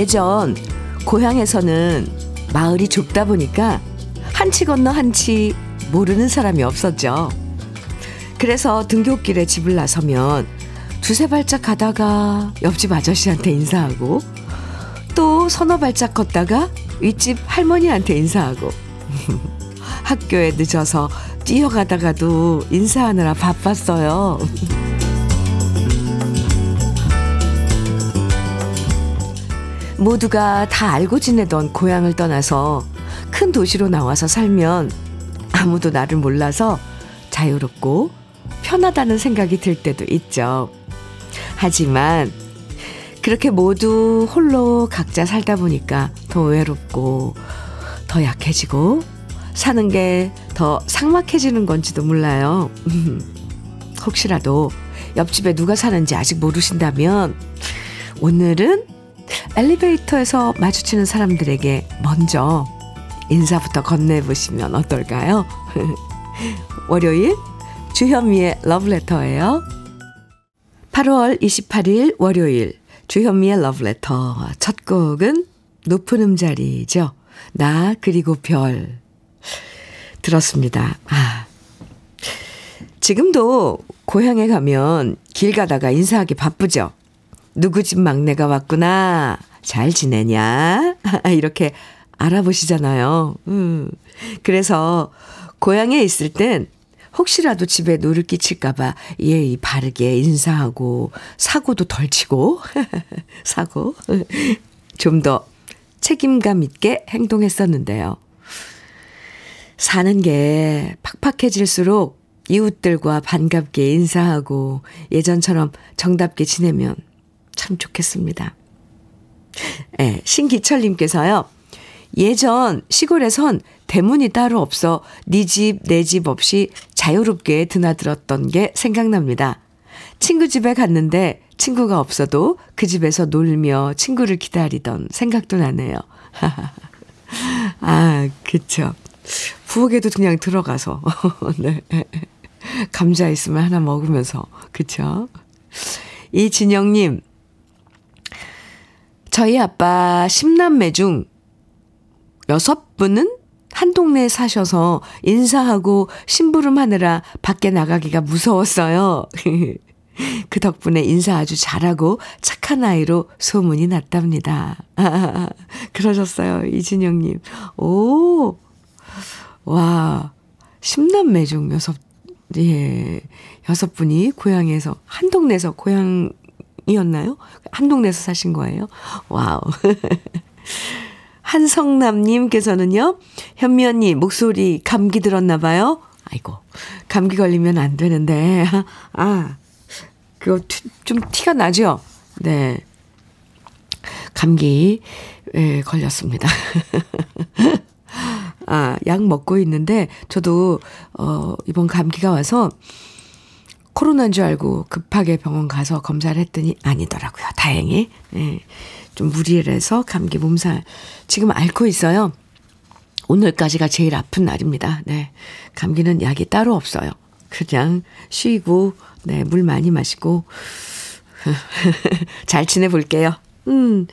예전 고향에서는 마을이 좁다 보니까 한치 건너 한치 모르는 사람이 없었죠. 그래서 등굣길에 집을 나서면 두세 발짝 가다가 옆집 아저씨한테 인사하고 또 서너 발짝 걷다가 윗집 할머니한테 인사하고 학교에 늦어서 뛰어가다가도 인사하느라 바빴어요. 모두가 다 알고 지내던 고향을 떠나서 큰 도시로 나와서 살면 아무도 나를 몰라서 자유롭고 편하다는 생각이 들 때도 있죠. 하지만 그렇게 모두 홀로 각자 살다 보니까 더 외롭고 더 약해지고 사는 게 더 삭막해지는 건지도 몰라요. 혹시라도 옆집에 누가 사는지 아직 모르신다면 오늘은 엘리베이터에서 마주치는 사람들에게 먼저 인사부터 건네보시면 어떨까요? 월요일 주현미의 러브레터예요. 8월 28일 월요일 주현미의 러브레터 첫 곡은 높은 음자리죠. 나 그리고 별 들었습니다. 아. 지금도 고향에 가면 길 가다가 인사하기 바쁘죠. 누구 집 막내가 왔구나. 잘 지내냐? 이렇게 알아보시잖아요. 음. 그래서 고향에 있을 땐 혹시라도 집에 누를 끼칠까봐 예의 바르게 인사하고 사고도 덜 치고 사고 좀 더 책임감 있게 행동했었는데요. 사는 게 팍팍해질수록 이웃들과 반갑게 인사하고 예전처럼 정답게 지내면 참 좋겠습니다. 네, 신기철님께서요. 예전 시골에선 대문이 따로 없어 네 집, 내 집 없이 자유롭게 드나들었던 게 생각납니다. 친구 집에 갔는데 친구가 없어도 그 집에서 놀며 친구를 기다리던 생각도 나네요. 아, 그쵸. 부엌에도 그냥 들어가서, 네. 감자 있으면 하나 먹으면서, 그쵸. 이진영님, 저희 아빠 10남매 중 여섯 분은 한 동네에 사셔서 인사하고 심부름 하느라 밖에 나가기가 무서웠어요. 그 덕분에 인사 아주 잘하고 착한 아이로 소문이 났답니다. 아, 그러셨어요, 이진영님. 오, 와, 10남매 중 여섯, 예, 여섯 분이 고향에서, 한 동네에서 고향 이었나요? 한 동네에서 사신 거예요? wow. 한성남님께서는요, 현미 언니, 목소리 감기 들었나 봐요? 아이고, 감기 걸리면 안 되는데, 아, 그거 좀 티가 나죠? 네. 감기, 에, 걸렸습니다. 아, 약 먹고 있는데, 저도, 어, 이번 감기가 와서, 코로나인 줄 알고 급하게 병원 가서 검사를 했더니 아니더라고요. 다행히. 예. 좀 무리를 해서 감기 몸살 지금 앓고 있어요. 오늘까지가 제일 아픈 날입니다. 네. 감기는 약이 따로 없어요. 그냥 쉬고, 네, 물 많이 마시고, 잘 지내 볼게요. 음.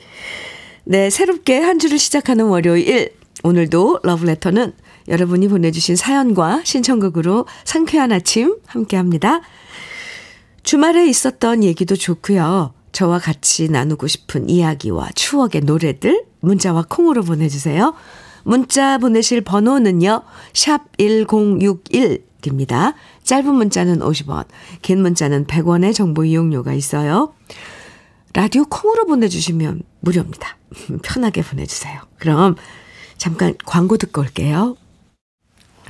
네, 새롭게 한 주를 시작하는 월요일. 오늘도 러브레터는 여러분이 보내주신 사연과 신청곡으로 상쾌한 아침 함께 합니다. 주말에 있었던 얘기도 좋고요. 저와 같이 나누고 싶은 이야기와 추억의 노래들 문자와 콩으로 보내주세요. 문자 보내실 번호는요. 샵 1061입니다. 짧은 문자는 50원, 긴 문자는 100원의 정보 이용료가 있어요. 라디오 콩으로 보내주시면 무료입니다. 편하게 보내주세요. 그럼 잠깐 광고 듣고 올게요.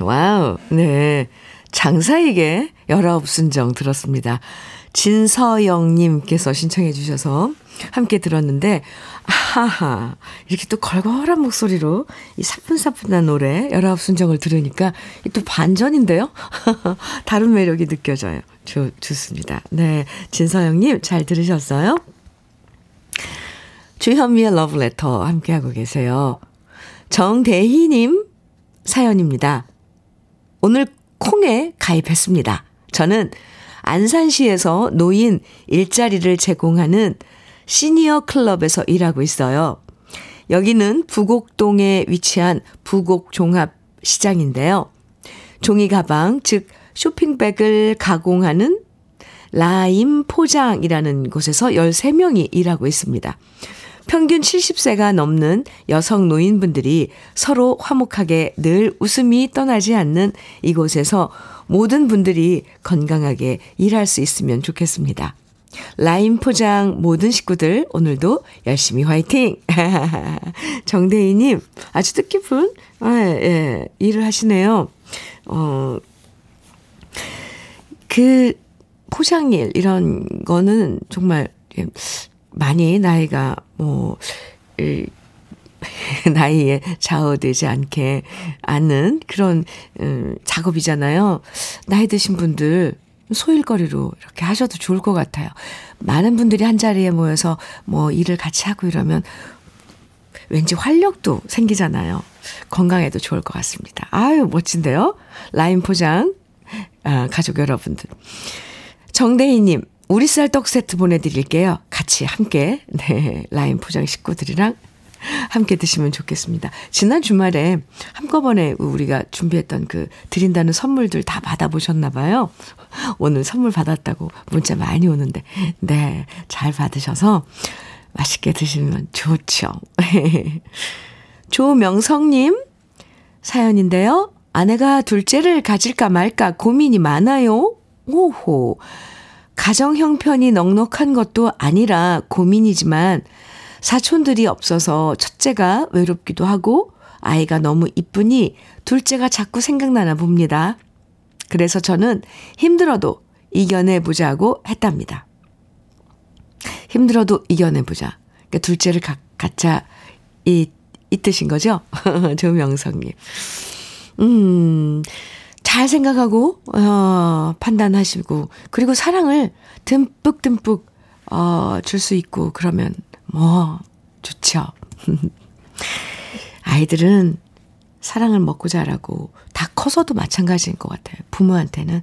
wow, 네. 장사익의 19순정 들었습니다. 진서영님께서 신청해 주셔서 함께 들었는데, 아하, 이렇게 또 걸걸한 목소리로 이 사뿐사뿐한 노래, 19순정을 들으니까 또 반전인데요? 다른 매력이 느껴져요. 좋, 좋습니다. 네. 진서영님 잘 들으셨어요? 주현미의 러브레터 함께하고 계세요. 정대희님 사연입니다. 오늘 콩에 가입했습니다. 저는 안산시에서 노인 일자리를 제공하는 시니어 클럽에서 일하고 있어요. 여기는 부곡동에 위치한 부곡종합 시장인데요. 종이 가방, 즉 쇼핑백을 가공하는 라임 포장이라는 곳에서 13명이 일하고 있습니다. 평균 70세가 넘는 여성 노인분들이 서로 화목하게 늘 웃음이 떠나지 않는 이곳에서 모든 분들이 건강하게 일할 수 있으면 좋겠습니다. 라임 포장 모든 식구들 오늘도 열심히 화이팅! 정대희님 아주 뜻깊은 아, 예, 일을 하시네요. 어, 그 포장일 이런 거는 정말 많이 나이가 뭐 나이에 좌우되지 않게 않는 그런 음, 작업이잖아요. 나이 드신 분들 소일거리로 이렇게 하셔도 좋을 것 같아요. 많은 분들이 한 자리에 모여서 뭐 일을 같이 하고 이러면 왠지 활력도 생기잖아요. 건강에도 좋을 것 같습니다. 아유, 멋진데요? 라임 포장, 아, 가족 여러분들. 정대희님, 우리 쌀떡 세트 보내드릴게요. 같이 함께, 네, 라임 포장 식구들이랑 함께 드시면 좋겠습니다. 지난 주말에 한꺼번에 우리가 준비했던 그 드린다는 선물들 다 받아보셨나봐요. 오늘 선물 받았다고 문자 많이 오는데, 네, 잘 받으셔서 맛있게 드시면 좋죠. 조명성님 사연인데요. 아내가 둘째를 가질까 말까 고민이 많아요. 오호. 가정 형편이 넉넉한 것도 아니라 고민이지만 사촌들이 없어서 첫째가 외롭기도 하고 아이가 너무 이쁘니 둘째가 자꾸 생각나나 봅니다. 그래서 저는 힘들어도 이겨내보자고 했답니다. 힘들어도 이겨내보자. 그러니까 둘째를 가, 갖자, 이, 이 뜻인 거죠? 조명성님. 음, 잘 생각하고, 어, 판단하시고, 그리고 사랑을 듬뿍 듬뿍, 어, 줄 수 있고, 그러면 뭐, 좋죠. 아이들은 사랑을 먹고 자라고 다 커서도 마찬가지인 것 같아요. 부모한테는.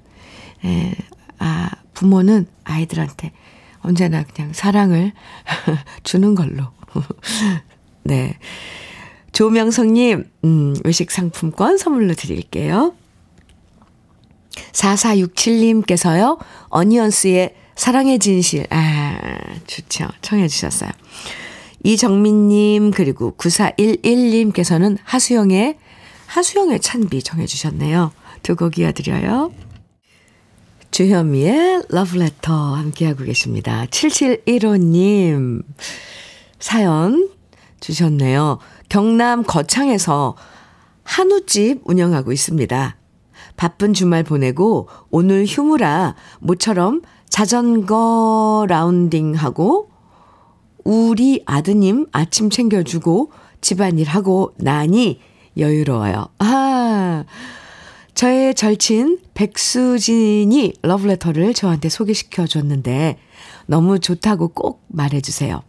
에, 아, 부모는 아이들한테 언제나 그냥 사랑을 주는 걸로. 네. 조명성님, 음, 외식 상품권 선물로 드릴게요. 4467님께서요, 어니언스의 사랑의 진실. 아, 좋죠. 청해주셨어요. 이정민님, 그리고 9411님께서는 하수영의, 하수영의 찬비 정해주셨네요. 두 곡 이어드려요. 주현미의 러브레터 함께하고 계십니다. 7715님 사연 주셨네요. 경남 거창에서 한우집 운영하고 있습니다. 바쁜 주말 보내고 오늘 휴무라 모처럼 자전거 라운딩하고 우리 아드님 아침 챙겨주고 집안일 하고 나니 여유로워요. 아, 저의 절친 백수진이 러브레터를 저한테 소개시켜 줬는데 너무 좋다고 꼭 말해주세요.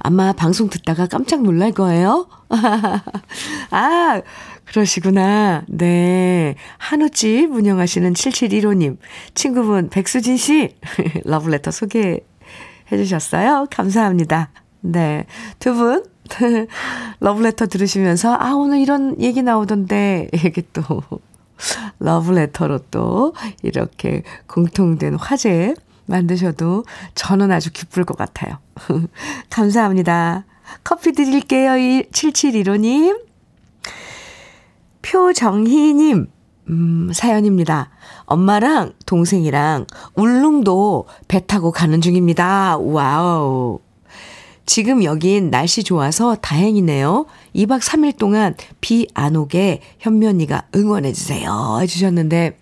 아마 방송 듣다가 깜짝 놀랄 거예요. 아, 그러시구나. 네. 한우집 운영하시는 7715님. 친구분 백수진 씨 러브레터 소개해 주셨어요. 감사합니다. 네. 두 분 러브레터 들으시면서 아, 오늘 이런 얘기 나오던데 이게 또 러브레터로 또 이렇게 공통된 화제 만드셔도 저는 아주 기쁠 것 같아요. 감사합니다. 커피 드릴게요. 7715님. 표정희님, 음, 사연입니다. 엄마랑 동생이랑 울릉도 배 타고 가는 중입니다. wow. 지금 여긴 날씨 좋아서 다행이네요. 2박 3일 동안 비 안 오게 현미 언니가 응원해주세요. 해주셨는데,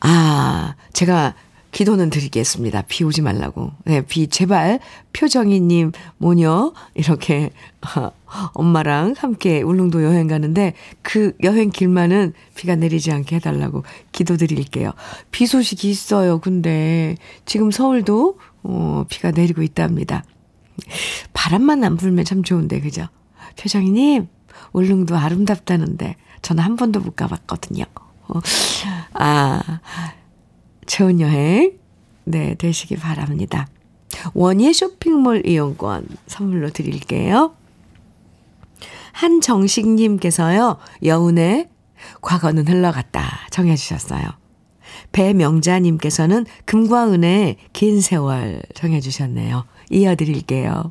아, 제가 기도는 드리겠습니다. 비 오지 말라고. 네, 비 제발 표정이님 모녀 이렇게 엄마랑 함께 울릉도 여행 가는데 그 여행 길만은 비가 내리지 않게 해달라고 기도 드릴게요. 비 소식이 있어요. 근데 지금 서울도 어, 비가 내리고 있답니다. 바람만 안 불면 참 좋은데 그죠? 표정이님 울릉도 아름답다는데 저는 한 번도 못 가봤거든요. 어, 아 좋은 여행, 네, 되시기 바랍니다. 원예 쇼핑몰 이용권 선물로 드릴게요. 한정식님께서요, 여운의 과거는 흘러갔다 정해주셨어요. 배명자님께서는 금과 은의 긴 세월 정해주셨네요. 이어드릴게요.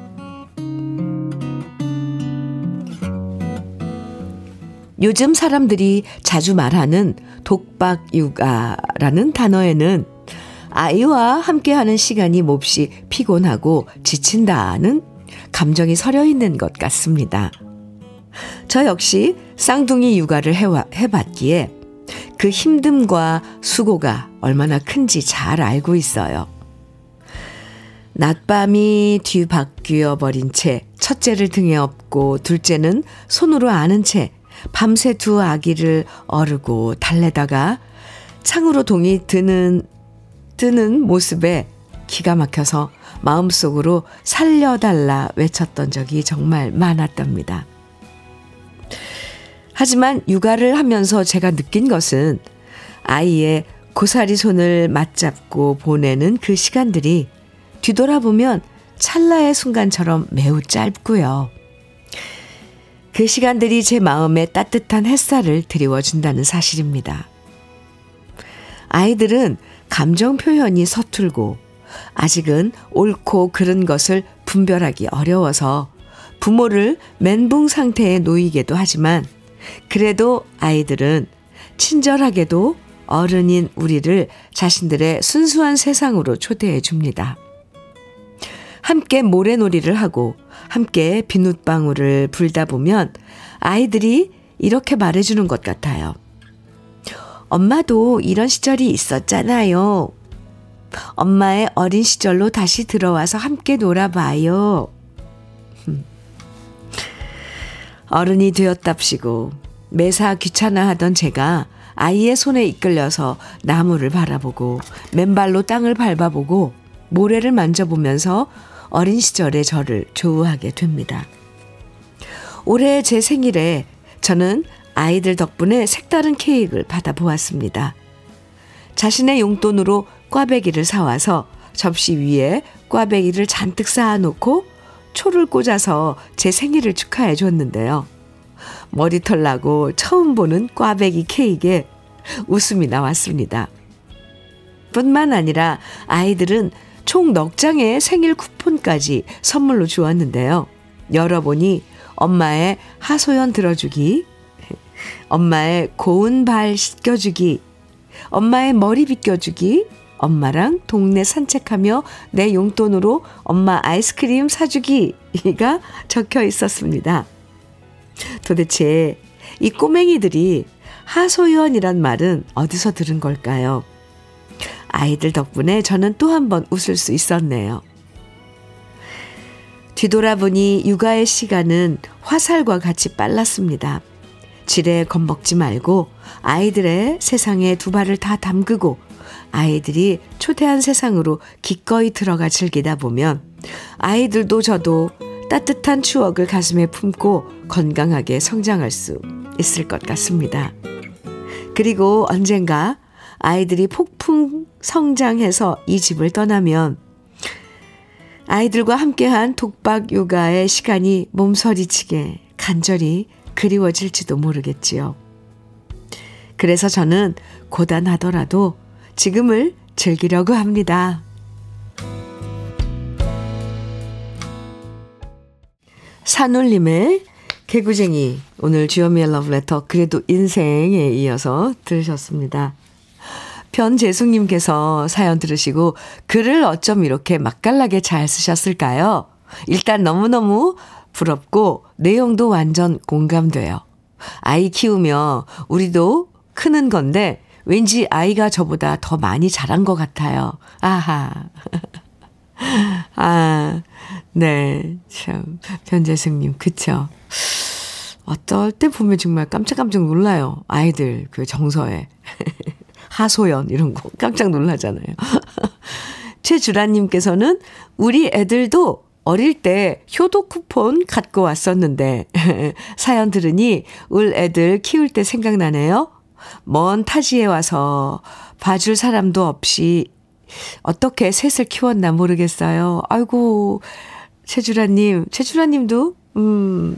요즘 사람들이 자주 말하는 독박 육아라는 단어에는 아이와 함께하는 시간이 몹시 피곤하고 지친다는 감정이 서려 있는 것 같습니다. 저 역시 쌍둥이 육아를 해와, 해봤기에 그 힘듦과 수고가 얼마나 큰지 잘 알고 있어요. 낮밤이 뒤바뀌어 버린 채 첫째를 등에 업고 둘째는 손으로 안은 채 밤새 두 아기를 어르고 달래다가 창으로 동이 드는, 드는 모습에 기가 막혀서 마음속으로 살려달라 외쳤던 적이 정말 많았답니다. 하지만 육아를 하면서 제가 느낀 것은 아이의 고사리 손을 맞잡고 보내는 그 시간들이 뒤돌아보면 찰나의 순간처럼 매우 짧고요. 그 시간들이 제 마음에 따뜻한 햇살을 드리워준다는 사실입니다. 아이들은 감정 표현이 서툴고 아직은 옳고 그른 것을 분별하기 어려워서 부모를 멘붕 상태에 놓이기도 하지만 그래도 아이들은 친절하게도 어른인 우리를 자신들의 순수한 세상으로 초대해 줍니다. 함께 모래놀이를 하고 함께 비눗방울을 불다 보면 아이들이 이렇게 말해주는 것 같아요. 엄마도 이런 시절이 있었잖아요. 엄마의 어린 시절로 다시 들어와서 함께 놀아봐요. 어른이 되었답시고 매사 귀찮아하던 제가 아이의 손에 이끌려서 나무를 바라보고 맨발로 땅을 밟아보고 모래를 만져보면서 어린 시절의 저를 좋아하게 됩니다. 올해 제 생일에 저는 아이들 덕분에 색다른 케이크를 받아보았습니다. 자신의 용돈으로 꽈배기를 사와서 접시 위에 꽈배기를 잔뜩 쌓아놓고 초를 꽂아서 제 생일을 축하해 줬는데요. 머리털 나고 처음 보는 꽈배기 케이크에 웃음이 나왔습니다. 뿐만 아니라 아이들은 총 넉 장의 생일 쿠폰까지 선물로 주었는데요. 열어보니 엄마의 하소연 들어주기, 엄마의 고운 발 씻겨주기, 엄마의 머리 빗겨주기, 엄마랑 동네 산책하며 내 용돈으로 엄마 아이스크림 사주기가 적혀 있었습니다. 도대체 이 꼬맹이들이 하소연이란 말은 어디서 들은 걸까요? 아이들 덕분에 저는 또 한 번 웃을 수 있었네요. 뒤돌아보니 육아의 시간은 화살과 같이 빨랐습니다. 지레 겁먹지 말고 아이들의 세상에 두 발을 다 담그고 아이들이 초대한 세상으로 기꺼이 들어가 즐기다 보면 아이들도 저도 따뜻한 추억을 가슴에 품고 건강하게 성장할 수 있을 것 같습니다. 그리고 언젠가 아이들이 폭풍 성장해서 이 집을 떠나면 아이들과 함께한 독박 요가의 시간이 몸서리치게 간절히 그리워질지도 모르겠지요. 그래서 저는 고단하더라도 지금을 즐기려고 합니다. 산울림의 개구쟁이 오늘 주요미의 러브레터 그래도 인생에 이어서 들으셨습니다. 변재숙님께서 사연 들으시고 글을 어쩜 이렇게 맛깔나게 잘 쓰셨을까요? 일단 너무너무 부럽고 내용도 완전 공감돼요. 아이 키우며 우리도 크는 건데 왠지 아이가 저보다 더 많이 자란 것 같아요. 아하. 아, 네. 참. 변재승님, 그쵸. 어떨 때 보면 정말 깜짝깜짝 놀라요. 아이들 그 정서에. 하소연 이런 거 깜짝 놀라잖아요. 최주라님께서는 우리 애들도 어릴 때 효도 쿠폰 갖고 왔었는데 사연 들으니 울 애들 키울 때 생각나네요. 먼 타지에 와서 봐줄 사람도 없이 어떻게 셋을 키웠나 모르겠어요. 아이고 최주라님, 최주라님도 음,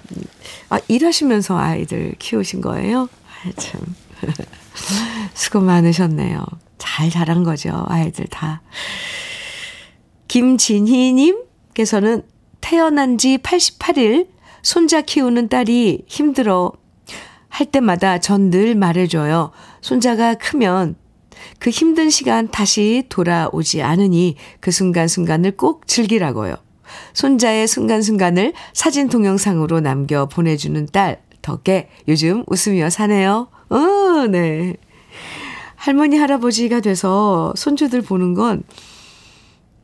아, 일하시면서 아이들 키우신 거예요? 아, 참. 수고 많으셨네요. 잘 자란 거죠, 아이들 다. 김진희님께서는 태어난 지 88일 손자 키우는 딸이 힘들어 할 때마다 전 늘 말해줘요. 손자가 크면 그 힘든 시간 다시 돌아오지 않으니 그 순간순간을 꼭 즐기라고요. 손자의 순간순간을 사진 동영상으로 남겨 보내주는 딸 덕에 요즘 웃으며 사네요. 어, 네. 할머니, 할아버지가 돼서 손주들 보는 건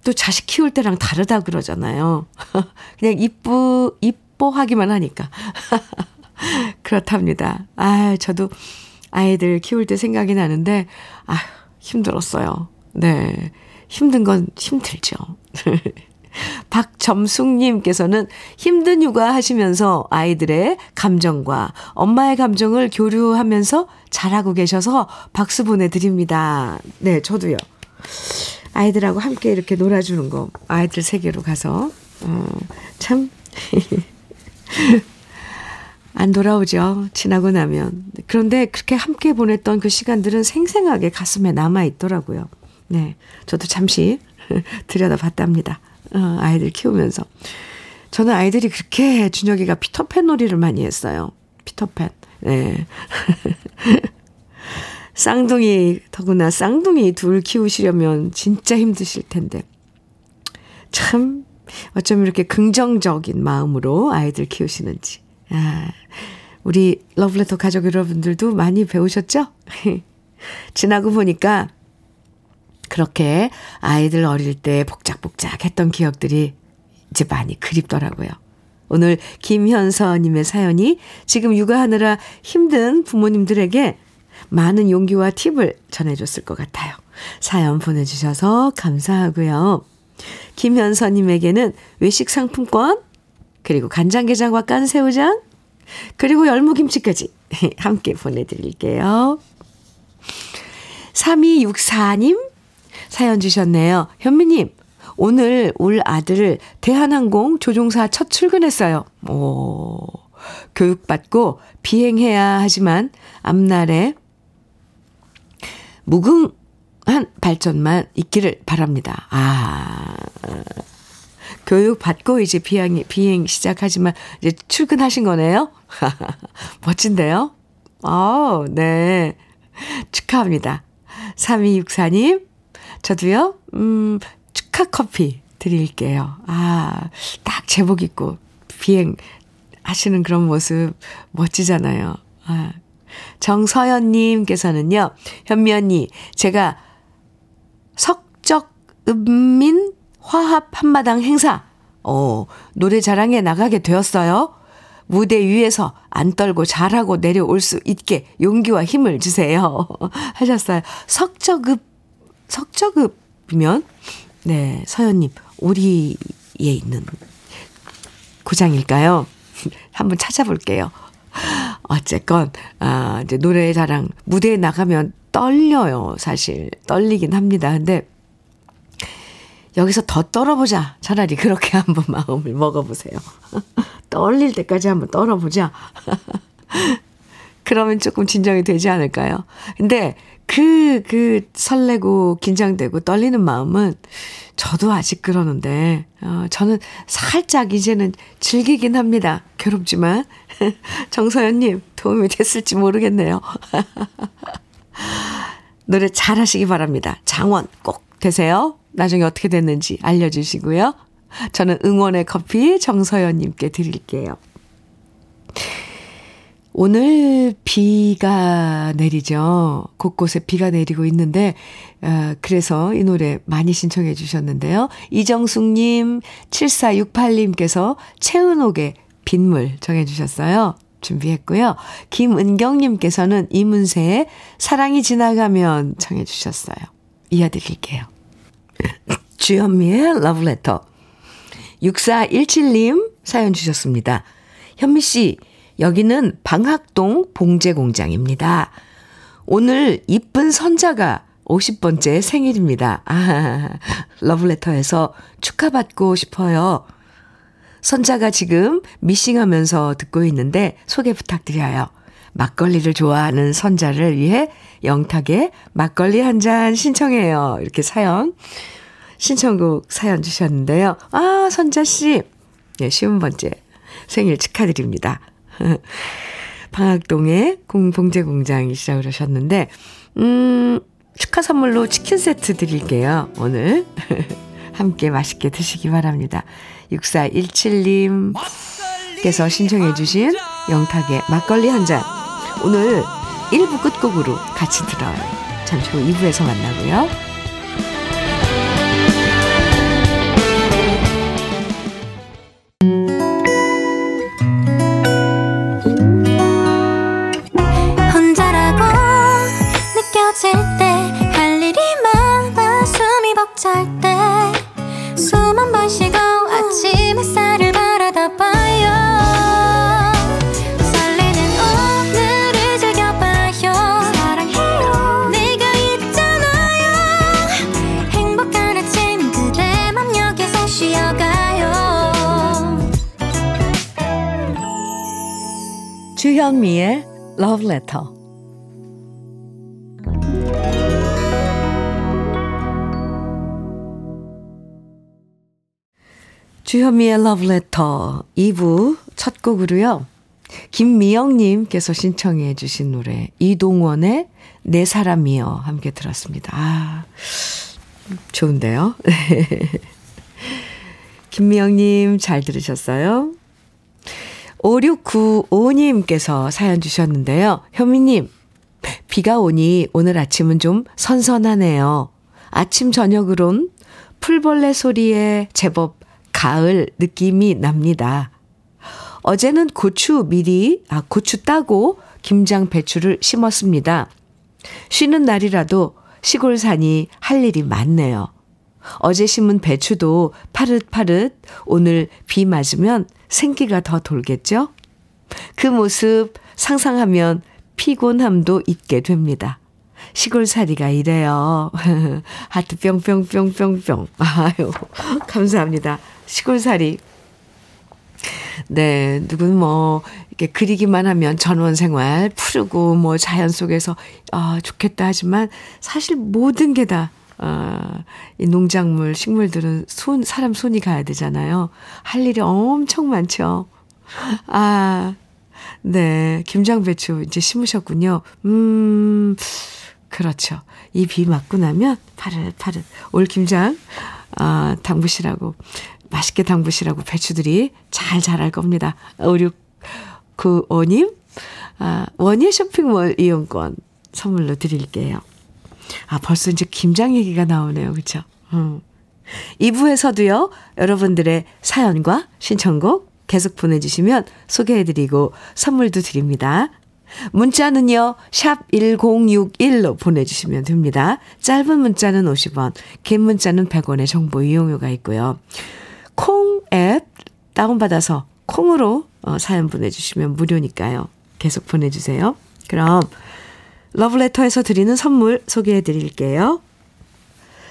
또 자식 키울 때랑 다르다 그러잖아요. 그냥 이쁘, 이뻐하기만 하니까. 그렇답니다. 아, 저도 아이들 키울 때 생각이 나는데, 아, 힘들었어요. 네. 힘든 건 힘들죠. 박점숙님께서는 힘든 육아 하시면서 아이들의 감정과 엄마의 감정을 교류하면서 잘하고 계셔서 박수 보내드립니다. 네, 저도요. 아이들하고 함께 이렇게 놀아주는 거, 아이들 세계로 가서, 어, 참, 안 돌아오죠. 지나고 나면. 그런데 그렇게 함께 보냈던 그 시간들은 생생하게 가슴에 남아 있더라고요. 네. 저도 잠시 들여다 봤답니다. 어, 아이들 키우면서. 저는 아이들이 그렇게 준혁이가 피터팬 놀이를 많이 했어요. 피터팬. 네. 쌍둥이, 더구나 쌍둥이 둘 키우시려면 진짜 힘드실 텐데. 참, 어쩜 이렇게 긍정적인 마음으로 아이들 키우시는지. 아, 우리 러브레터 가족 여러분들도 많이 배우셨죠? 지나고 보니까 그렇게 아이들 어릴 때 복작복작 했던 기억들이 이제 많이 그립더라고요. 오늘 김현서님의 사연이 지금 육아하느라 힘든 부모님들에게 많은 용기와 팁을 전해줬을 것 같아요. 사연 보내주셔서 감사하고요. 김현서님에게는 외식 상품권, 그리고 간장게장과 깐새우장, 그리고 열무김치까지 함께 보내드릴게요. 3264님 사연 주셨네요. 현미님, 오늘 울 아들 대한항공 조종사 첫 출근했어요. 오, 교육받고 비행해야 하지만 앞날에 무궁한 발전만 있기를 바랍니다. 아, 교육 받고 이제 비행, 비행 시작하지만 이제 출근하신 거네요? 멋진데요? 아, 네. 축하합니다. 3264님, 저도요, 음, 축하 커피 드릴게요. 아, 딱 제복 입고 비행 하시는 그런 모습 멋지잖아요. 아. 정서연님께서는요, 현미 언니, 제가 석적 읍민 화합 한마당 행사, 어, 노래 자랑에 나가게 되었어요. 무대 위에서 안 떨고 잘하고 내려올 수 있게 용기와 힘을 주세요. 하셨어요. 석적읍, 석적읍이면, 네, 서연님, 오리에 있는 구장일까요? 한번 찾아볼게요. 어쨌건, 아, 이제 노래 자랑, 무대에 나가면 떨려요, 사실. 떨리긴 합니다. 근데, 여기서 더 떨어보자. 차라리 그렇게 한번 마음을 먹어보세요. 떨릴 때까지 한번 떨어보자. 그러면 조금 진정이 되지 않을까요? 근데 그, 그 설레고 긴장되고 떨리는 마음은 저도 아직 그러는데, 어, 저는 살짝 이제는 즐기긴 합니다. 괴롭지만. 정서연님, 도움이 됐을지 모르겠네요. 노래 잘 하시기 바랍니다. 장원 꼭 되세요. 나중에 어떻게 됐는지 알려주시고요. 저는 응원의 커피 정서연님께 드릴게요. 오늘 비가 내리죠. 곳곳에 비가 내리고 있는데, 어, 그래서 이 노래 많이 신청해 주셨는데요. 이정숙님, 7468님께서 최은옥의 빗물 정해 주셨어요. 준비했고요. 김은경님께서는 이문세의 사랑이 지나가면 정해 주셨어요. 이어드릴게요. 주현미의 러브레터. 6417님 사연 주셨습니다. 현미 씨, 여기는 방학동 봉제 공장입니다. 오늘 이쁜 선자가 50번째 생일입니다. 아, 러브레터에서 축하받고 싶어요. 선자가 지금 미싱하면서 듣고 있는데 소개 부탁드려요. 막걸리를 좋아하는 선자를 위해 영탁의 막걸리 한 잔 신청해요. 이렇게 사연, 신청곡 사연 주셨는데요. 아, 선자씨. 네, 쉬운 번째 생일 축하드립니다. 방학동의 공봉제 공장이시라고 그러셨는데, 음, 축하 선물로 치킨 세트 드릴게요, 오늘. 함께 맛있게 드시기 바랍니다. 6417님께서 신청해주신 영탁의 막걸리 한 잔. 오늘 1부 끝곡으로 같이 들어요. 잠시 후 2부에서 만나고요. 주현미의 Love Letter. 주현미의 Love Letter 2부 첫 곡으로요. 김미영님께서 신청해 주신 노래 이동원의 내 사람이여 함께 들었습니다. 아, 좋은데요? 김미영님 잘 들으셨어요? 5695님께서 사연 주셨는데요. 현미님, 비가 오니 오늘 아침은 좀 선선하네요. 아침 저녁으론 풀벌레 소리에 제법 가을 느낌이 납니다. 어제는 고추 미리, 아, 고추 따고 김장 배추를 심었습니다. 쉬는 날이라도 시골 산이 할 일이 많네요. 어제 심은 배추도 파릇파릇 오늘 비 맞으면 생기가 더 돌겠죠? 그 모습 상상하면 피곤함도 잊게 됩니다. 시골살이가 이래요. 하트 뿅뿅뿅뿅뿅. 아유, 감사합니다. 시골살이. 네, 누군 뭐, 이렇게 그리기만 하면 전원 생활 푸르고 뭐 자연 속에서, 아, 좋겠다 하지만 사실 모든 게 다 아, 이 농작물, 식물들은 손, 사람 손이 가야 되잖아요. 할 일이 엄청 많죠. 아, 네. 김장배추 이제 심으셨군요. 음, 그렇죠. 이 비 맞고 나면 파릇파릇. 올 김장, 아, 당부시라고, 맛있게 당부시라고 배추들이 잘 자랄 겁니다. 5695님, 아, 원예 쇼핑몰 이용권 선물로 드릴게요. 아, 벌써 이제 김장 얘기가 나오네요. 그쵸? 음. 2부에서도요, 여러분들의 사연과 신청곡 계속 보내주시면 소개해드리고 선물도 드립니다. 문자는요, 샵 1061로 보내주시면 됩니다. 짧은 문자는 50원, 긴 문자는 100원의 정보 이용료가 있고요. 콩 앱 다운받아서 콩으로 어, 사연 보내주시면 무료니까요. 계속 보내주세요. 그럼 러브레터에서 드리는 선물 소개해 드릴게요.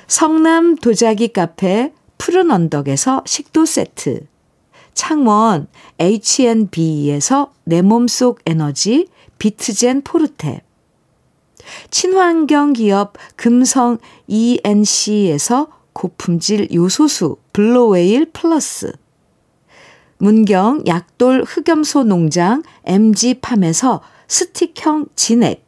성남 도자기 카페 푸른 언덕에서 식도 세트. 창원 H&B에서 내 몸속 에너지 비트젠 포르테. 친환경 기업 금성 ENC에서 고품질 요소수 블로웨일 플러스. 문경 약돌 흑염소 농장 MG팜에서 스틱형 진액.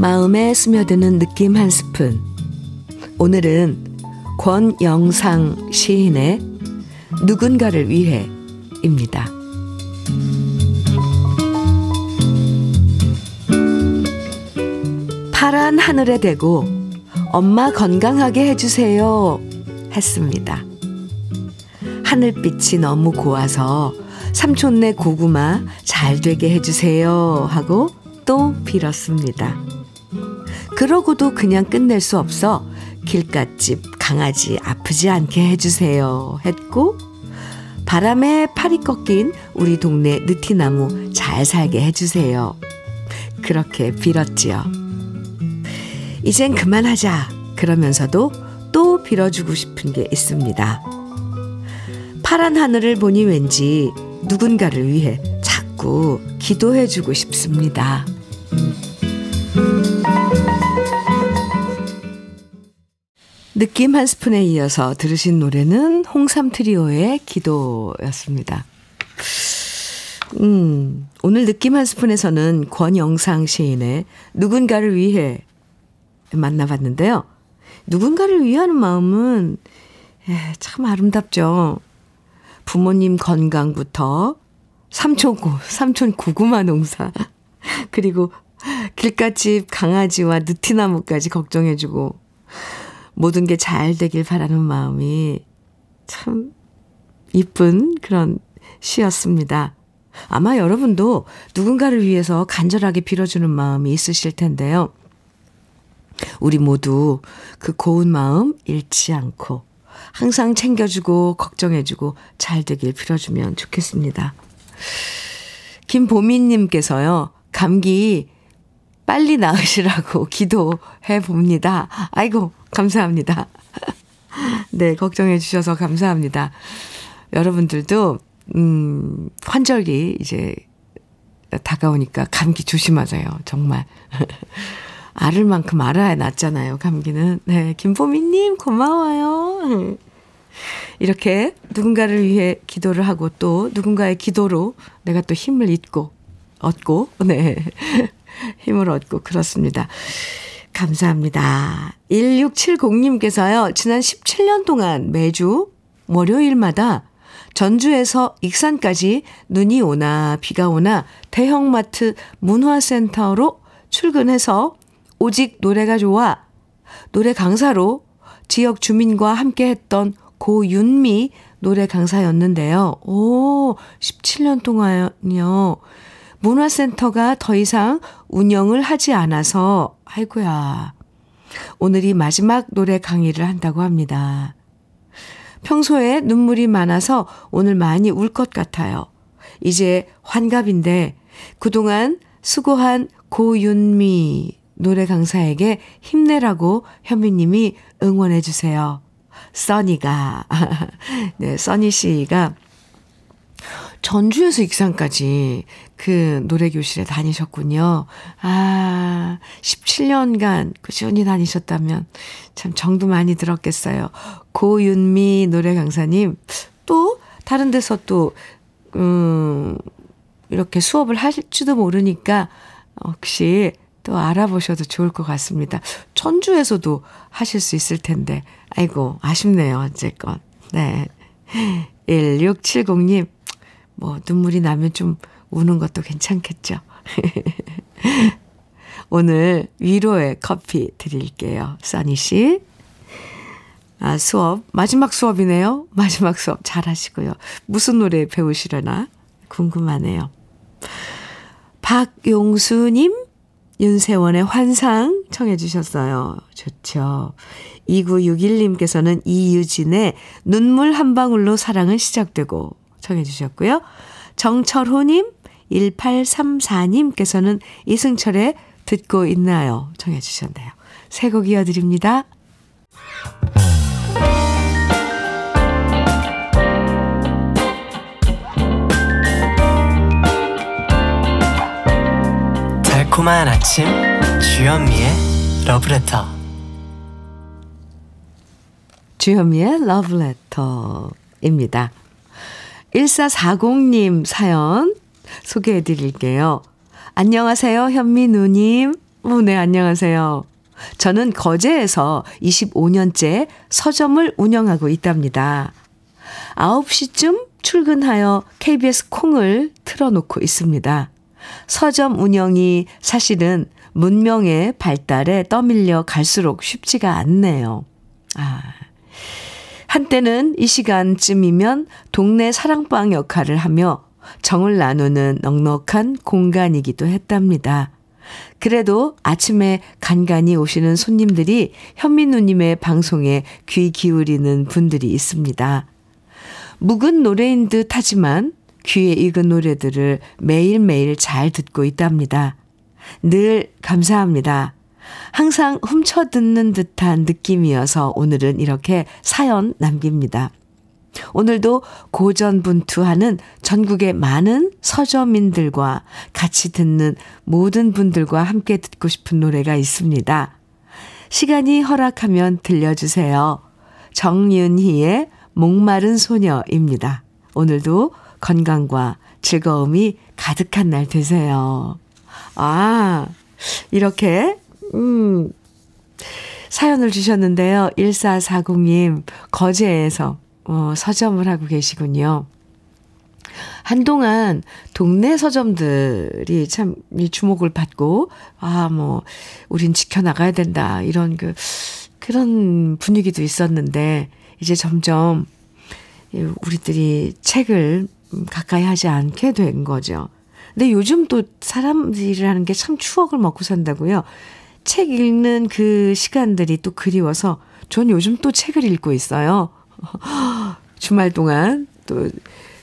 마음에 스며드는 느낌 한 스푼. 오늘은 권영상 시인의 누군가를 위해입니다. 파란 하늘에 대고 엄마 건강하게 해주세요 했습니다. 하늘빛이 너무 고와서 삼촌네 고구마 잘 되게 해주세요 하고 또 빌었습니다. 그러고도 그냥 끝낼 수 없어 길갓집 강아지 아프지 않게 해주세요 했고 바람에 팔이 꺾인 우리 동네 느티나무 잘 살게 해주세요. 그렇게 빌었지요. 이젠 그만하자. 그러면서도 또 빌어주고 싶은 게 있습니다. 파란 하늘을 보니 왠지 누군가를 위해 자꾸 기도해주고 싶습니다. 느낌 한 스푼에 이어서 들으신 노래는 홍삼 트리오의 기도였습니다. 음, 오늘 느낌 한 스푼에서는 권영상 시인의 누군가를 위해 만나봤는데요. 누군가를 위하는 마음은 에, 참 아름답죠. 부모님 건강부터 삼촌 고, 삼촌 고구마 농사, 그리고 길가집 강아지와 느티나무까지 걱정해주고, 모든 게 잘 되길 바라는 마음이 참 이쁜 그런 시였습니다. 아마 여러분도 누군가를 위해서 간절하게 빌어주는 마음이 있으실 텐데요. 우리 모두 그 고운 마음 잃지 않고 항상 챙겨주고 걱정해주고 잘 되길 빌어주면 좋겠습니다. 김보민님께서요, 감기 빨리 나으시라고 기도해 봅니다. 아이고, 감사합니다. 네, 걱정해 주셔서 감사합니다. 여러분들도, 음, 환절기 이제 다가오니까 감기 조심하세요. 정말. 알을 만큼 알아야 낫잖아요, 감기는. 네, 김보미님, 고마워요. 이렇게 누군가를 위해 기도를 하고 또 누군가의 기도로 내가 또 힘을 잊고, 얻고, 네. 힘을 얻고, 그렇습니다. 감사합니다. 1670님께서요, 지난 17년 동안 매주 월요일마다 전주에서 익산까지 눈이 오나 비가 오나 대형마트 문화센터로 출근해서 오직 노래가 좋아 노래 강사로 지역 주민과 함께 했던 고윤미 노래 강사였는데요. 오, 17년 동안요. 문화센터가 더 이상 운영을 하지 않아서, 아이고야. 오늘이 마지막 노래 강의를 한다고 합니다. 평소에 눈물이 많아서 오늘 많이 울 것 같아요. 이제 환갑인데 그동안 수고한 고윤미 노래 강사에게 힘내라고 현미님이 응원해 주세요. 써니가 네 써니 씨가 전주에서 익산까지 그 노래교실에 다니셨군요. 아, 17년간 꾸준히 다니셨다면 참 정도 많이 들었겠어요. 고윤미 노래 강사님, 또 다른 데서 또, 음, 이렇게 수업을 하실지도 모르니까 혹시 또 알아보셔도 좋을 것 같습니다. 전주에서도 하실 수 있을 텐데, 아이고, 아쉽네요, 어쨌건. 네. 1670님, 뭐, 눈물이 나면 좀 우는 것도 괜찮겠죠. 오늘 위로의 커피 드릴게요. 써니 씨. 아, 수업. 마지막 수업이네요. 마지막 수업 잘 하시고요. 무슨 노래 배우시려나 궁금하네요. 박용수님, 윤세원의 환상 청해 주셨어요. 좋죠. 2961님께서는 이유진의 눈물 한 방울로 사랑은 시작되고 청해 주셨고요. 정철호님, 1834님께서는 이승철의 듣고 있나요? 청해 주셨네요. 새 곡 이어드립니다. 달콤한 아침 주현미의 러브레터 주현미의 러브레터입니다. 1440님 사연 소개해 드릴게요. 안녕하세요, 현미 누님. 오, 네, 안녕하세요. 저는 거제에서 25년째 서점을 운영하고 있답니다. 9시쯤 출근하여 KBS 콩을 틀어놓고 있습니다. 서점 운영이 사실은 문명의 발달에 떠밀려 갈수록 쉽지가 않네요. 아. 한때는 이 시간쯤이면 동네 사랑방 역할을 하며 정을 나누는 넉넉한 공간이기도 했답니다. 그래도 아침에 간간히 오시는 손님들이 현민우님의 방송에 귀 기울이는 분들이 있습니다. 묵은 노래인 듯 하지만 귀에 익은 노래들을 매일매일 잘 듣고 있답니다. 늘 감사합니다. 항상 훔쳐 듣는 듯한 느낌이어서 오늘은 이렇게 사연 남깁니다. 오늘도 고전분투하는 전국의 많은 서점인들과 같이 듣는 모든 분들과 함께 듣고 싶은 노래가 있습니다. 시간이 허락하면 들려주세요. 정윤희의 목마른 소녀입니다. 오늘도 건강과 즐거움이 가득한 날 되세요. 아, 이렇게, 음, 사연을 주셨는데요. 1440님, 거제에서 어, 서점을 하고 계시군요. 한동안 동네 서점들이 참 주목을 받고, 아, 뭐, 우린 지켜나가야 된다. 이런 그, 그런 분위기도 있었는데, 이제 점점 우리들이 책을 가까이 하지 않게 된 거죠. 근데 요즘 또 사람들이라는 게 참 추억을 먹고 산다고요. 책 읽는 그 시간들이 또 그리워서 전 요즘 또 책을 읽고 있어요. 주말 동안 또,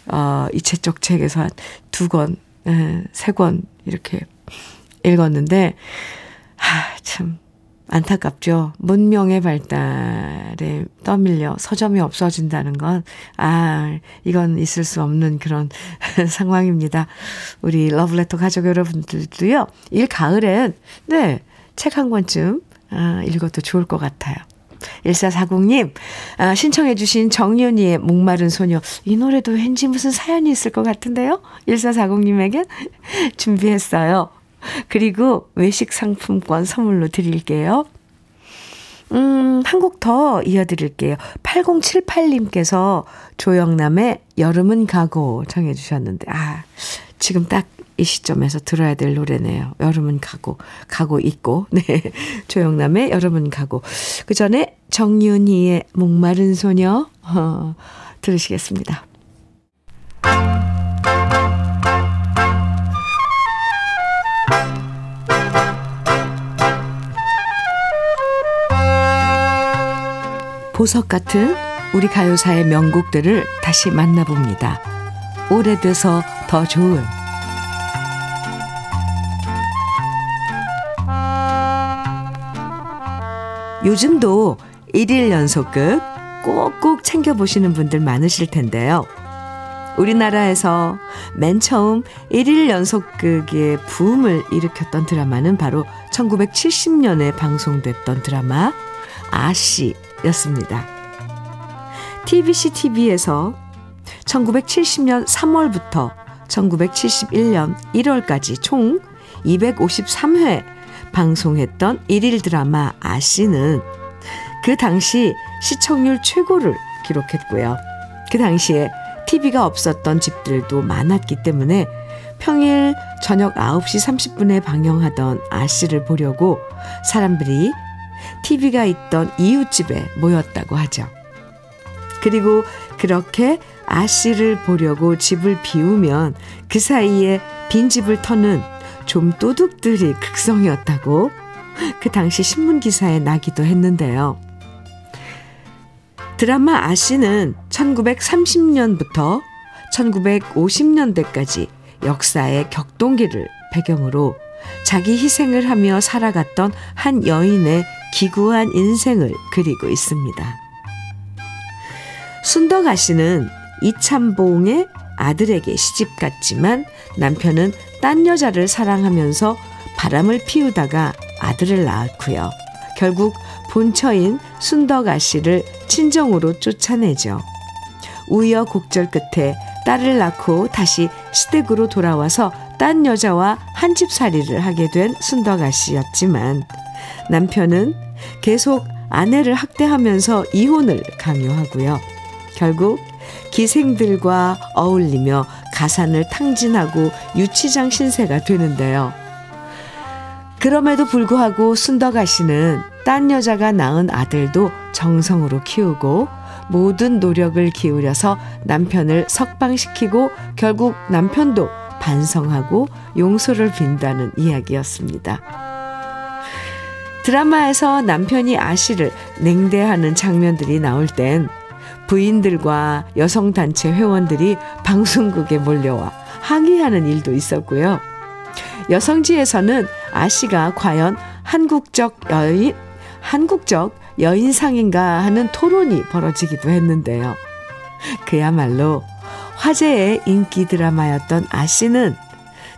어, 이채적 책에서 한 두 권, 예, 세권 이렇게 읽었는데, 하, 참, 안타깝죠. 문명의 발달에 떠밀려 서점이 없어진다는 건, 아, 이건 있을 수 없는 그런 상황입니다. 우리 러브레터 가족 여러분들도요, 일 가을엔, 네, 책 한 권쯤, 아, 읽어도 좋을 것 같아요. 1440님, 아, 신청해주신 정윤이의 목마른 소녀. 이 노래도 왠지 무슨 사연이 있을 것 같은데요? 1440님에게 준비했어요. 그리고 외식 상품권 선물로 드릴게요. 음, 한 곡 더 이어드릴게요. 8078님께서 조영남의 여름은 가고 정해주셨는데, 아, 지금 딱 이 시점에서 들어야 될 노래네요. 여름은 가고, 가고 있고, 네. 조영남의 여름은 가고. 그 전에 정윤희의 목마른 소녀, 어, 들으시겠습니다. 보석 같은 우리 가요사의 명곡들을 다시 만나봅니다. 오래돼서 더 좋은 요즘도 일일 연속극 꼭꼭 챙겨보시는 분들 많으실 텐데요. 우리나라에서 맨 처음 일일 연속극의 부음을 일으켰던 드라마는 바로 1970년에 방송됐던 드라마 아씨였습니다. TBC TV에서 1970년 3월부터 1971년 1월까지 총 253회 방송했던 일일 드라마 아씨는 그 당시 시청률 최고를 기록했고요. 그 당시에 TV가 없었던 집들도 많았기 때문에 평일 저녁 9시 30분에 방영하던 아씨를 보려고 사람들이 TV가 있던 이웃집에 모였다고 하죠. 그리고 그렇게 아씨를 보려고 집을 비우면 그 사이에 빈집을 터는 좀 도둑들이 극성이었다고 그 당시 신문 기사에 나기도 했는데요. 드라마 아씨는 1930년부터 1950년대까지 역사의 격동기를 배경으로 자기 희생을 하며 살아갔던 한 여인의 기구한 인생을 그리고 있습니다. 순덕 아 씨는 이참봉의 아들에게 시집 갔지만 남편은 딴 여자를 사랑하면서 바람을 피우다가 아들을 낳았고요. 결국 본처인 순덕아 씨를 친정으로 쫓아내죠. 우여곡절 끝에 딸을 낳고 다시 시댁으로 돌아와서 딴 여자와 한 집살이를 하게 된 순덕아 씨였지만 남편은 계속 아내를 학대하면서 이혼을 강요하고요. 결국 기생들과 어울리며 가산을 탕진하고 유치장 신세가 되는데요. 그럼에도 불구하고 순덕아 씨는 딴 여자가 낳은 아들도 정성으로 키우고 모든 노력을 기울여서 남편을 석방시키고 결국 남편도 반성하고 용서를 빈다는 이야기였습니다. 드라마에서 남편이 아씨를 냉대하는 장면들이 나올 땐 부인들과 여성단체 회원들이 방송국에 몰려와 항의하는 일도 있었고요. 여성지에서는 아씨가 과연 한국적 여인, 한국적 여인상인가 하는 토론이 벌어지기도 했는데요. 그야말로 화제의 인기 드라마였던 아씨는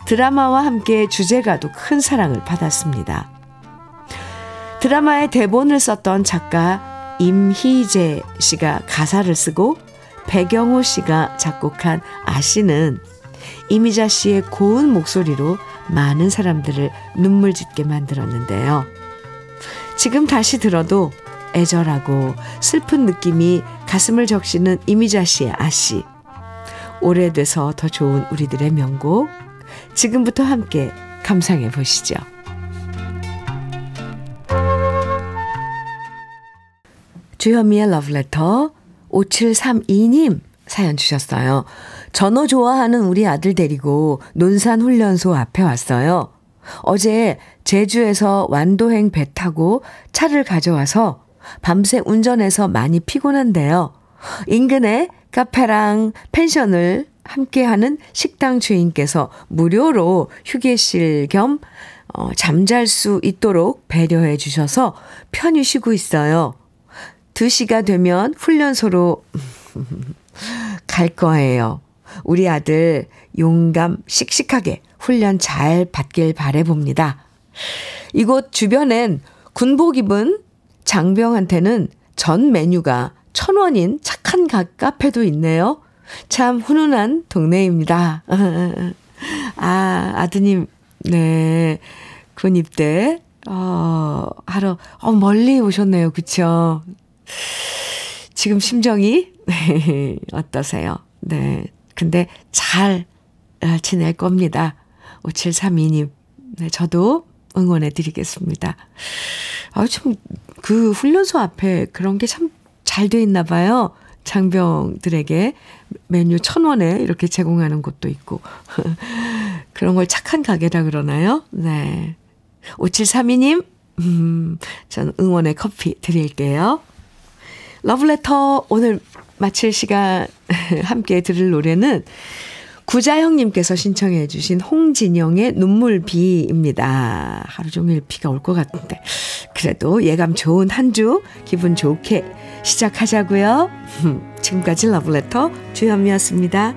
드라마와 함께 주제가도 큰 사랑을 받았습니다. 드라마의 대본을 썼던 작가 임희재 씨가 가사를 쓰고 배경호 씨가 작곡한 아씨는 이미자 씨의 고운 목소리로 많은 사람들을 눈물 짓게 만들었는데요. 지금 다시 들어도 애절하고 슬픈 느낌이 가슴을 적시는 이미자 씨의 아씨. 오래돼서 더 좋은 우리들의 명곡. 지금부터 함께 감상해 보시죠. 주현미의 러브레터 5732님 사연 주셨어요. 전어 좋아하는 우리 아들 데리고 논산 훈련소 앞에 왔어요. 어제 제주에서 완도행 배 타고 차를 가져와서 밤새 운전해서 많이 피곤한데요. 인근에 카페랑 펜션을 함께하는 식당 주인께서 무료로 휴게실 겸 어, 잠잘 수 있도록 배려해 주셔서 편히 쉬고 있어요. 2시가 되면 훈련소로 갈 거예요. 우리 아들 용감 씩씩하게 훈련 잘 받길 바래봅니다. 이곳 주변엔 군복 입은 장병한테는 전 메뉴가 천 원인 착한 카페도 있네요. 참 훈훈한 동네입니다. 아, 아드님, 네. 군 입대, 어, 하러, 어, 멀리 오셨네요. 그쵸? 지금 심정이, 네, 어떠세요? 네. 근데 잘 지낼 겁니다. 5732님. 네, 저도 응원해 드리겠습니다. 아, 참, 그 훈련소 앞에 그런 게 참 잘 돼 있나 봐요. 장병들에게 메뉴 천 원에 이렇게 제공하는 곳도 있고. 그런 걸 착한 가게라 그러나요? 네. 5732님, 음, 전 응원의 커피 드릴게요. 러브레터 오늘 마칠 시간 함께 들을 노래는 구자형님께서 신청해 주신 홍진영의 눈물비입니다. 하루 종일 비가 올 것 같은데. 그래도 예감 좋은 한 주 기분 좋게 시작하자고요. 지금까지 러브레터 주현미였습니다.